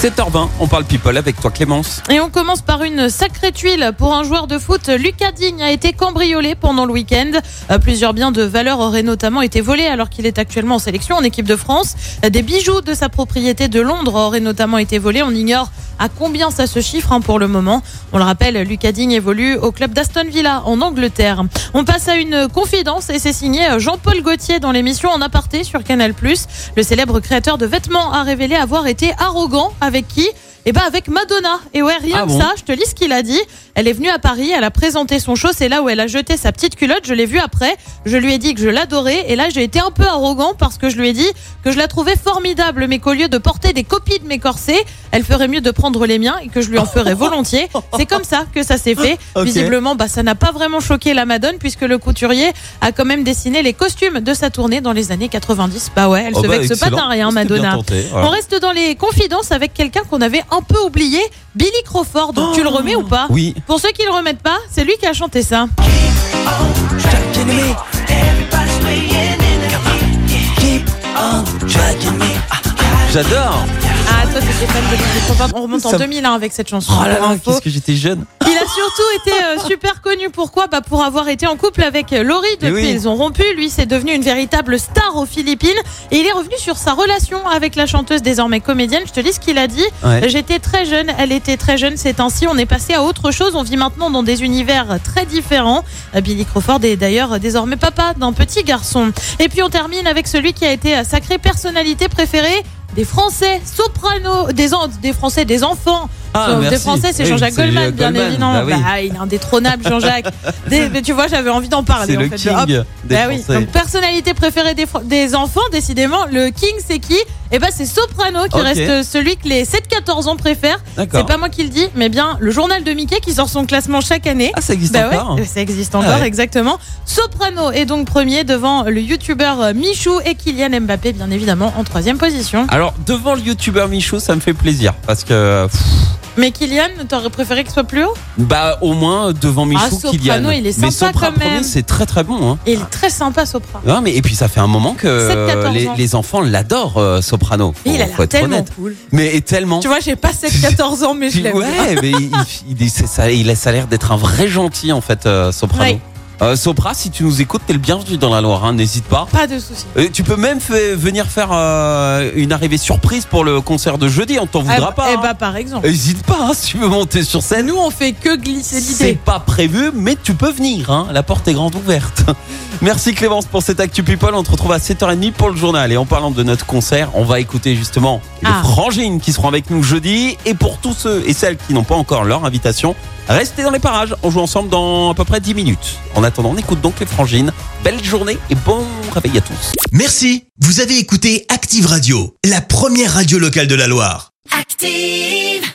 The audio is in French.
7h20, on parle people avec toi Clémence. Et on commence par une sacrée tuile pour un joueur de foot. Lucas Digne a été cambriolé pendant le week-end. Euh, Plusieurs biens de valeur auraient notamment été volés alors qu'il est actuellement en sélection en équipe de France. Des bijoux de sa propriété de Londres auraient notamment été volés. On ignore à combien ça se chiffre hein, pour le moment. On le rappelle, Lucas Digne évolue au club d'Aston Villa en Angleterre. On passe à une confidence et c'est signé Jean-Paul Gaultier dans l'émission En aparté sur Canal+. Le célèbre créateur de vêtements a révélé avoir été arrogant qui eh ben avec Madonna. Et ouais, rien Ah que bon ça, je te lis ce qu'il a dit. Elle est venue à Paris, elle a présenté son show, c'est là où elle a jeté sa petite culotte, je l'ai vue après. Je lui ai dit que je l'adorais et là j'ai été un peu arrogant parce que je lui ai dit que je la trouvais formidable mais qu'au lieu de porter des copies de mes corsets, elle ferait mieux de prendre les miens et que je lui en ferais volontiers. C'est comme ça que ça s'est fait. Visiblement, bah ça n'a pas vraiment choqué la Madone puisque le couturier a quand même dessiné les costumes de sa tournée dans les années 90. Bah ouais, elle Oh se bah, vexe pas d'un rien Madonna. tenté. On reste dans les confidences avec quelqu'un qu'on avait un peu oublié, Billy Crawford. tu le remets ou pas Oui. Pour ceux qui le remettent pas, c'est lui qui a chanté ça. J'adore. Ah, toi, t'étais fan de Billy Crawford. On remonte en Ça- 2001 avec cette chanson. Oh là pour là, info. qu'est-ce que j'étais jeune. Il a surtout été euh, super connu. Pourquoi? Bah Pour avoir été en couple avec euh, Laurie. Depuis, oui. ils ont rompu. Lui, c'est devenu une véritable star aux Philippines. Et il est revenu sur sa relation avec la chanteuse désormais comédienne. Je te lis ce qu'il a dit. Ouais. J'étais très jeune, elle était très jeune. C'est ainsi, on est passé à autre chose. On vit maintenant dans des univers très différents. Euh, Billy Crawford est d'ailleurs désormais papa d'un petit garçon. Et puis on termine avec celui qui a été euh, sacrée personnalité préférée des Français, soprano, des, des Français, des enfants. Ah, des. Français, c'est Jean-Jacques Goldman, bien Goldman, évidemment. bah oui. Bah, il est indétrônable, Jean-Jacques. Mais tu vois, j'avais envie d'en parler. C'est le fait. king des Bah oui. Donc, personnalité préférée des, des enfants, décidément, le king, c'est qui? Eh ben, c'est Soprano qui reste celui que les 7-14 ans préfèrent. D'accord. C'est pas moi qui le dis, mais bien le journal de Mickey qui sort son classement chaque année. Ah, ça existe Bah encore. ouais, ça existe encore, Ah ouais. exactement. Soprano est donc premier devant le youtubeur Michou et Kylian Mbappé, bien évidemment, en troisième position. Alors, devant le youtubeur Michou, ça me fait plaisir. Parce que, pff, Mais Kylian, t'aurais préféré qu'il soit plus haut? Bah, au moins, devant Michou, Ah, Soprano, Kylian. il est Mais sympa Sopra quand même. c'est très très bon. Hein. Et il est très sympa, Sopra. Ouais, mais, et puis ça fait un moment que 7-14 les, les enfants l'adorent, euh, Soprano. Et il a l'air tellement honnête. cool. Mais et tellement. Tu vois, j'ai pas 7-14 ans, mais je l'aime. Ouais, mais il, il, il- ça, il a, l'air d'être un vrai gentil en fait, euh, Soprano. Ouais. Euh, Sopra, si tu nous écoutes, t'es le bienvenu dans la Loire, hein, n'hésite pas. Pas de soucis. Euh, tu peux même fait- venir faire euh, une arrivée surprise pour le concert de jeudi, on t'en voudra Eh pas. bah, eh hein. bah, par exemple. Hésite pas hein, si tu veux monter sur scène. Nous, on fait que glisser C'est l'idée. pas prévu, mais tu peux venir. Hein. La porte est grande ouverte. Merci Clémence pour cette Actu People. On te retrouve à 7h30 pour le journal. Et en parlant de notre concert, on va écouter justement les Ah. Frangines qui seront avec nous jeudi. Et pour tous ceux et celles qui n'ont pas encore leur invitation, restez dans les parages. On joue ensemble dans à peu près 10 minutes. En attendant, on écoute donc les Frangines. Belle journée et bon réveil à tous. Merci, vous avez écouté Active Radio, la première radio locale de la Loire. Active.